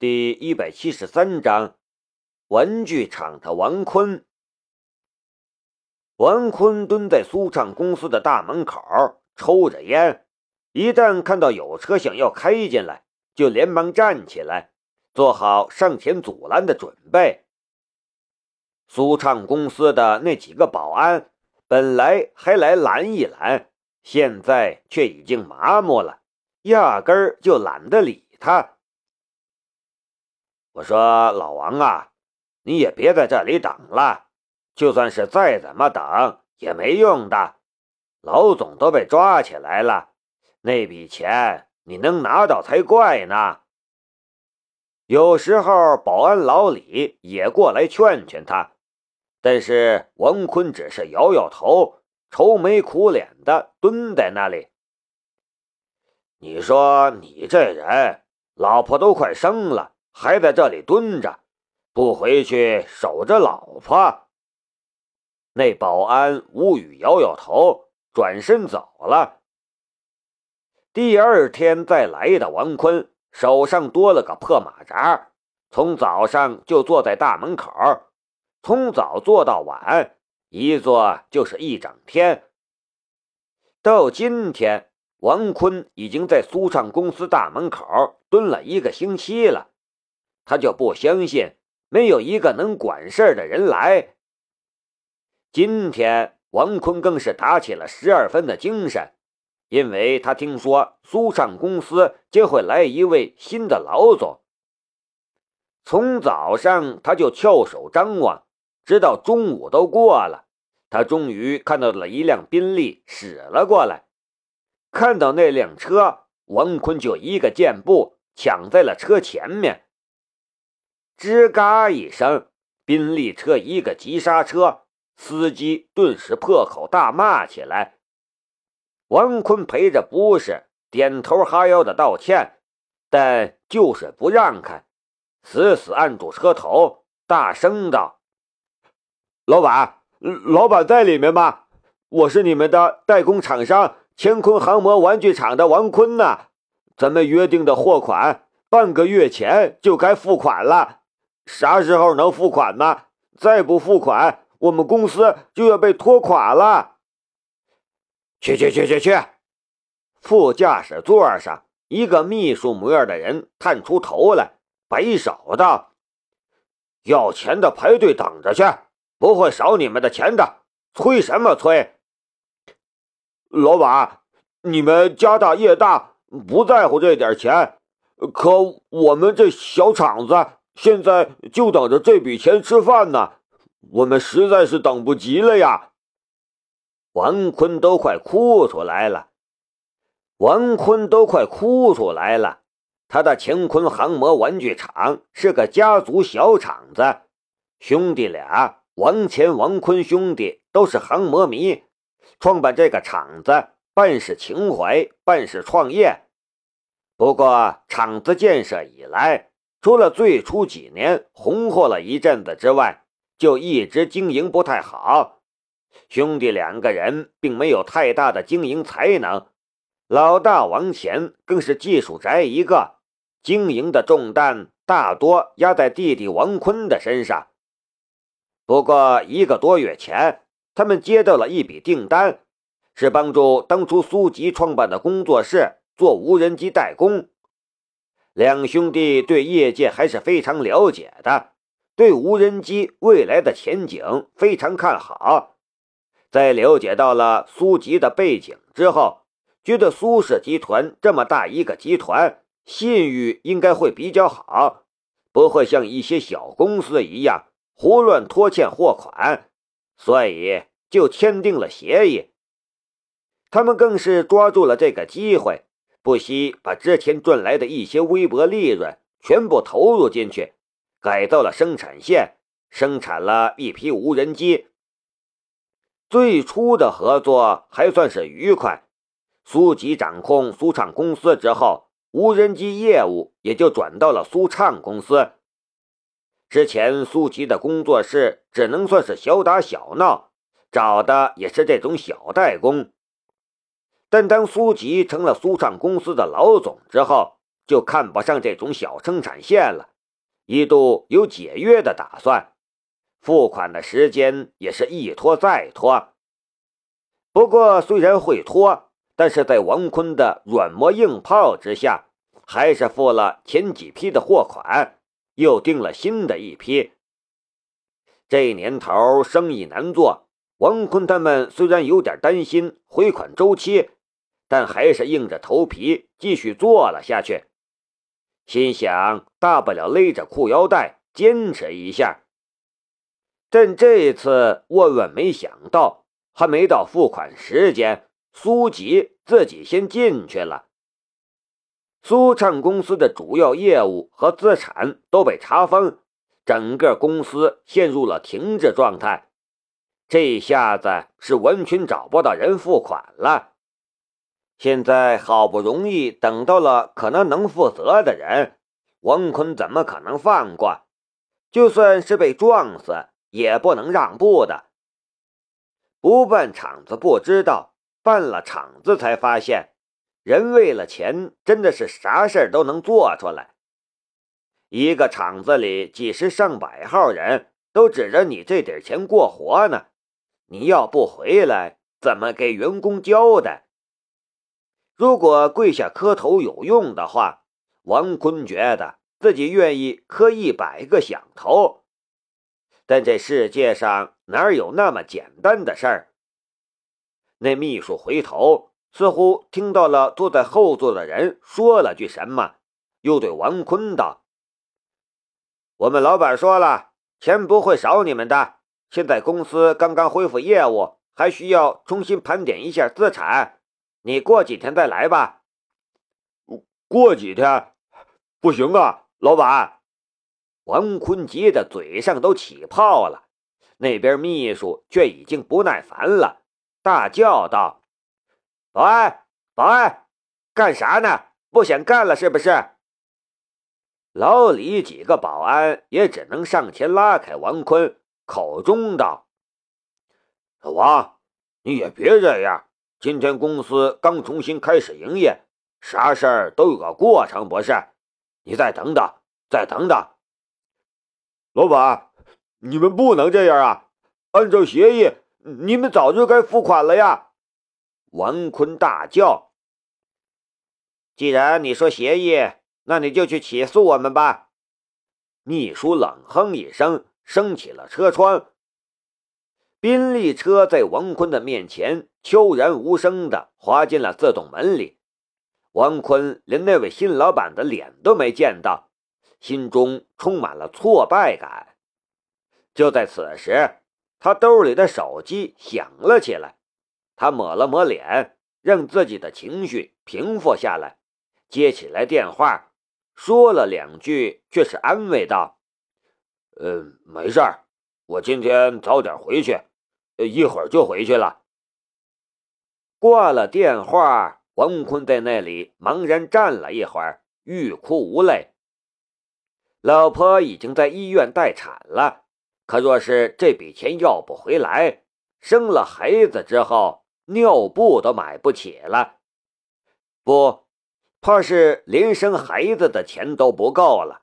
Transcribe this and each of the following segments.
第一百七十三章，玩具厂的王坤。王坤蹲在苏畅公司的大门口，抽着烟。一旦看到有车想要开进来，就连忙站起来，做好上前阻拦的准备。苏畅公司的那几个保安本来还来拦一拦，现在却已经麻木了，压根儿就懒得理他。我说：“老王啊，你也别在这里等了，就算是再怎么等也没用的。老总都被抓起来了，那笔钱你能拿到才怪呢。”有时候保安老李也过来劝劝他，但是王坤只是摇摇头，愁眉苦脸的蹲在那里。你说你这人，老婆都快生了。还在这里蹲着，不回去守着老婆。那保安无语，摇摇头，转身走了。第二天再来的王坤手上多了个破马扎，从早上就坐在大门口，从早坐到晚，一坐就是一整天。到今天，王坤已经在苏畅公司大门口蹲了一个星期了。他就不相信没有一个能管事的人来。今天王坤更是打起了十二分的精神，因为他听说苏畅公司将会来一位新的老总。从早上他就翘首张望，直到中午都过了，他终于看到了一辆宾利驶了过来。看到那辆车，王坤就一个箭步抢在了车前面。吱嘎一声，宾利车一个急刹车，司机顿时破口大骂起来。王坤赔着不是，点头哈腰的道歉，但就是不让开，死死按住车头，大声道：“老板，老板在里面吗？我是你们的代工厂商乾坤航模玩具厂的王坤呐，咱们约定的货款，半个月前就该付款了。”啥时候能付款呢？再不付款，我们公司就要被拖垮了。去去去去去！副驾驶座上，一个秘书模样的人探出头来，摆手道：“要钱的排队等着去，不会少你们的钱的。催什么催？老板，你们家大业大，不在乎这点钱，可我们这小厂子……”现在就等着这笔钱吃饭呢，我们实在是等不及了呀！王坤都快哭出来了，王坤都快哭出来了。他的乾坤航模玩具厂是个家族小厂子，兄弟俩王乾、王坤兄弟都是航模迷，创办这个厂子半是情怀，半是创业。不过厂子建设以来，除了最初几年红火了一阵子之外，就一直经营不太好。兄弟两个人并没有太大的经营才能，老大王乾更是技术宅一个，经营的重担大多压在弟弟王坤的身上。不过一个多月前，他们接到了一笔订单，是帮助当初苏吉创办的工作室做无人机代工。两兄弟对业界还是非常了解的，对无人机未来的前景非常看好。在了解到了苏吉的背景之后，觉得苏氏集团这么大一个集团，信誉应该会比较好，不会像一些小公司一样胡乱拖欠货款，所以就签订了协议。他们更是抓住了这个机会。不惜把之前赚来的一些微薄利润全部投入进去，改造了生产线，生产了一批无人机。最初的合作还算是愉快。苏吉掌控苏畅公司之后，无人机业务也就转到了苏畅公司。之前苏吉的工作室只能算是小打小闹，找的也是这种小代工。但当苏吉成了苏畅公司的老总之后，就看不上这种小生产线了，一度有解约的打算，付款的时间也是一拖再拖。不过虽然会拖，但是在王坤的软磨硬泡之下，还是付了前几批的货款，又订了新的一批。这年头生意难做，王坤他们虽然有点担心回款周期，但还是硬着头皮继续做了下去。心想，大不了勒着裤腰带坚持一下。但这次万万没想到，还没到付款时间，苏吉自己先进去了。苏畅公司的主要业务和资产都被查封，整个公司陷入了停滞状态。这下子是完全找不到人付款了。现在好不容易等到了可能能负责的人，王坤怎么可能放过？就算是被撞死，也不能让步的。不办场子不知道，办了场子才发现，人为了钱真的是啥事都能做出来。一个厂子里几十上百号人都指着你这点钱过活呢，你要不回来，怎么给员工交代？如果跪下磕头有用的话，王坤觉得自己愿意磕一百个响头。但这世界上哪有那么简单的事儿？那秘书回头，似乎听到了坐在后座的人说了句什么，又对王坤道：“我们老板说了，钱不会少你们的。现在公司刚刚恢复业务，还需要重新盘点一下资产。”你过几天再来吧。过几天不行啊，老板！王坤急得嘴上都起泡了。那边秘书却已经不耐烦了，大叫道：“保安，保安，干啥呢？不想干了是不是？”老李几个保安也只能上前拉开王坤，口中道：“老王，你也别这样。”今天公司刚重新开始营业，啥事儿都有个过程，不是？你再等等，再等等。老板，你们不能这样啊！按照协议，你们早就该付款了呀！王坤大叫：“既然你说协议，那你就去起诉我们吧！”秘书冷哼一声，升起了车窗。宾利车在王坤的面前悄然无声地滑进了自动门里。王坤连那位新老板的脸都没见到，心中充满了挫败感。就在此时，他兜里的手机响了起来。他抹了抹脸，让自己的情绪平复下来，接起来电话，说了两句，却是安慰道：“嗯，没事儿，我今天早点回去。”一会儿就回去了。挂了电话，王坤在那里茫然站了一会儿，欲哭无泪。老婆已经在医院待产了，可若是这笔钱要不回来，生了孩子之后尿布都买不起了。不，怕是连生孩子的钱都不够了。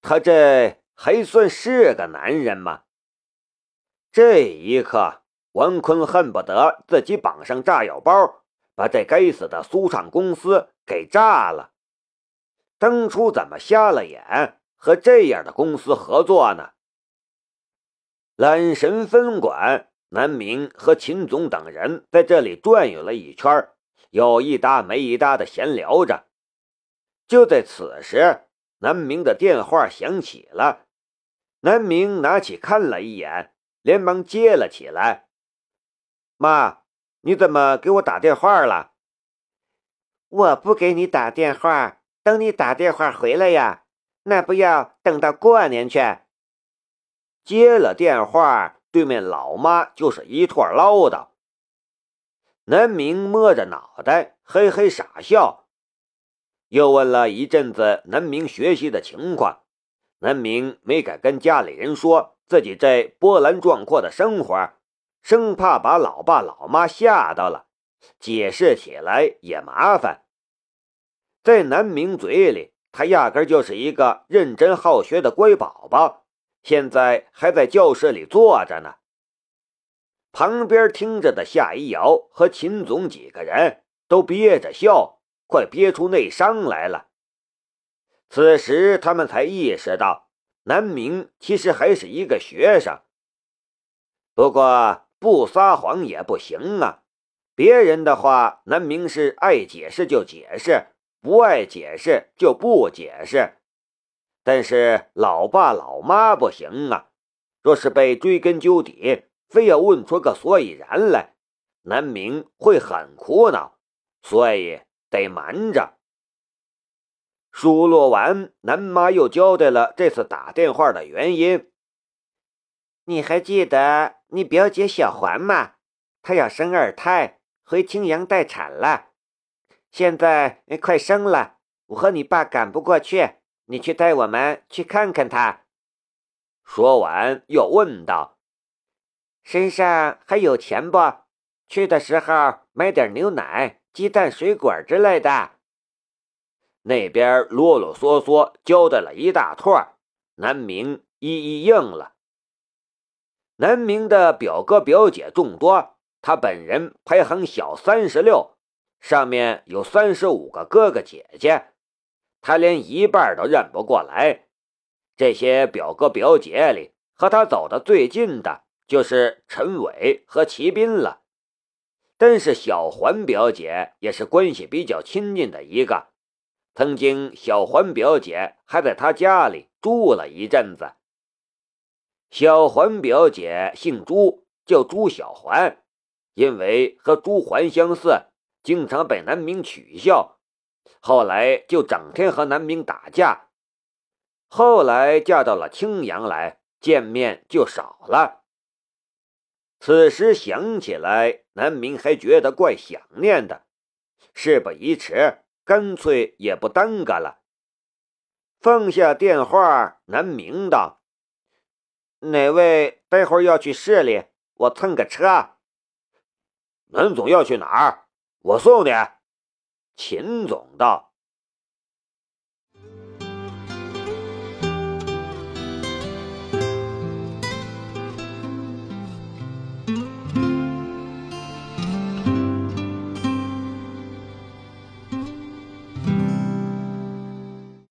他这还算是个男人吗？这一刻，王坤恨不得自己绑上炸药包，把这该死的苏畅公司给炸了。当初怎么瞎了眼和这样的公司合作呢？揽神分馆，南明和秦总等人在这里转悠了一圈，有一搭没一搭的闲聊着。就在此时，南明的电话响起了。南明拿起看了一眼。连忙接了起来。妈，你怎么给我打电话了？我不给你打电话，等你打电话回来呀。那不要等到过年去。接了电话，对面老妈就是一通唠叨。南明摸着脑袋，嘿嘿傻笑，又问了一阵子南明学习的情况。南明没敢跟家里人说。自己这波澜壮阔的生活，生怕把老爸老妈吓到了，解释起来也麻烦。在南明嘴里，他压根就是一个认真好学的乖宝宝，现在还在教室里坐着呢。旁边听着的夏一瑶和秦总几个人都憋着笑，快憋出内伤来了。此时他们才意识到，南明其实还是一个学生。不过不撒谎也不行啊！别人的话，南明是爱解释就解释，不爱解释就不解释。但是老爸老妈不行啊！若是被追根究底，非要问出个所以然来，南明会很苦恼，所以得瞒着。数落完，南妈又交代了这次打电话的原因。你还记得你表姐小环吗？她要生二胎，回青阳待产了。现在快生了，我和你爸赶不过去，你去带我们去看看她。说完，又问道：“身上还有钱不？去的时候买点牛奶、鸡蛋、水果之类的。”那边啰啰嗦嗦交代了一大串，南明一一应了。南明的表哥表姐众多，他本人排行小三十六，上面有三十五个哥哥姐姐，他连一半都认不过来。这些表哥表姐里，和他走的最近的就是陈伟和齐斌了。但是小环表姐也是关系比较亲近的一个。曾经，小环表姐还在他家里住了一阵子。小环表姐姓朱，叫朱小环，因为和朱环相似，经常被南明取笑。后来就整天和南明打架。后来嫁到了青阳来，见面就少了。此时想起来，南明还觉得怪想念的。事不宜迟。干脆也不耽搁了，放下电话，南明道：“哪位待会儿要去市里？我蹭个车。”南总要去哪儿？我送你。秦总道。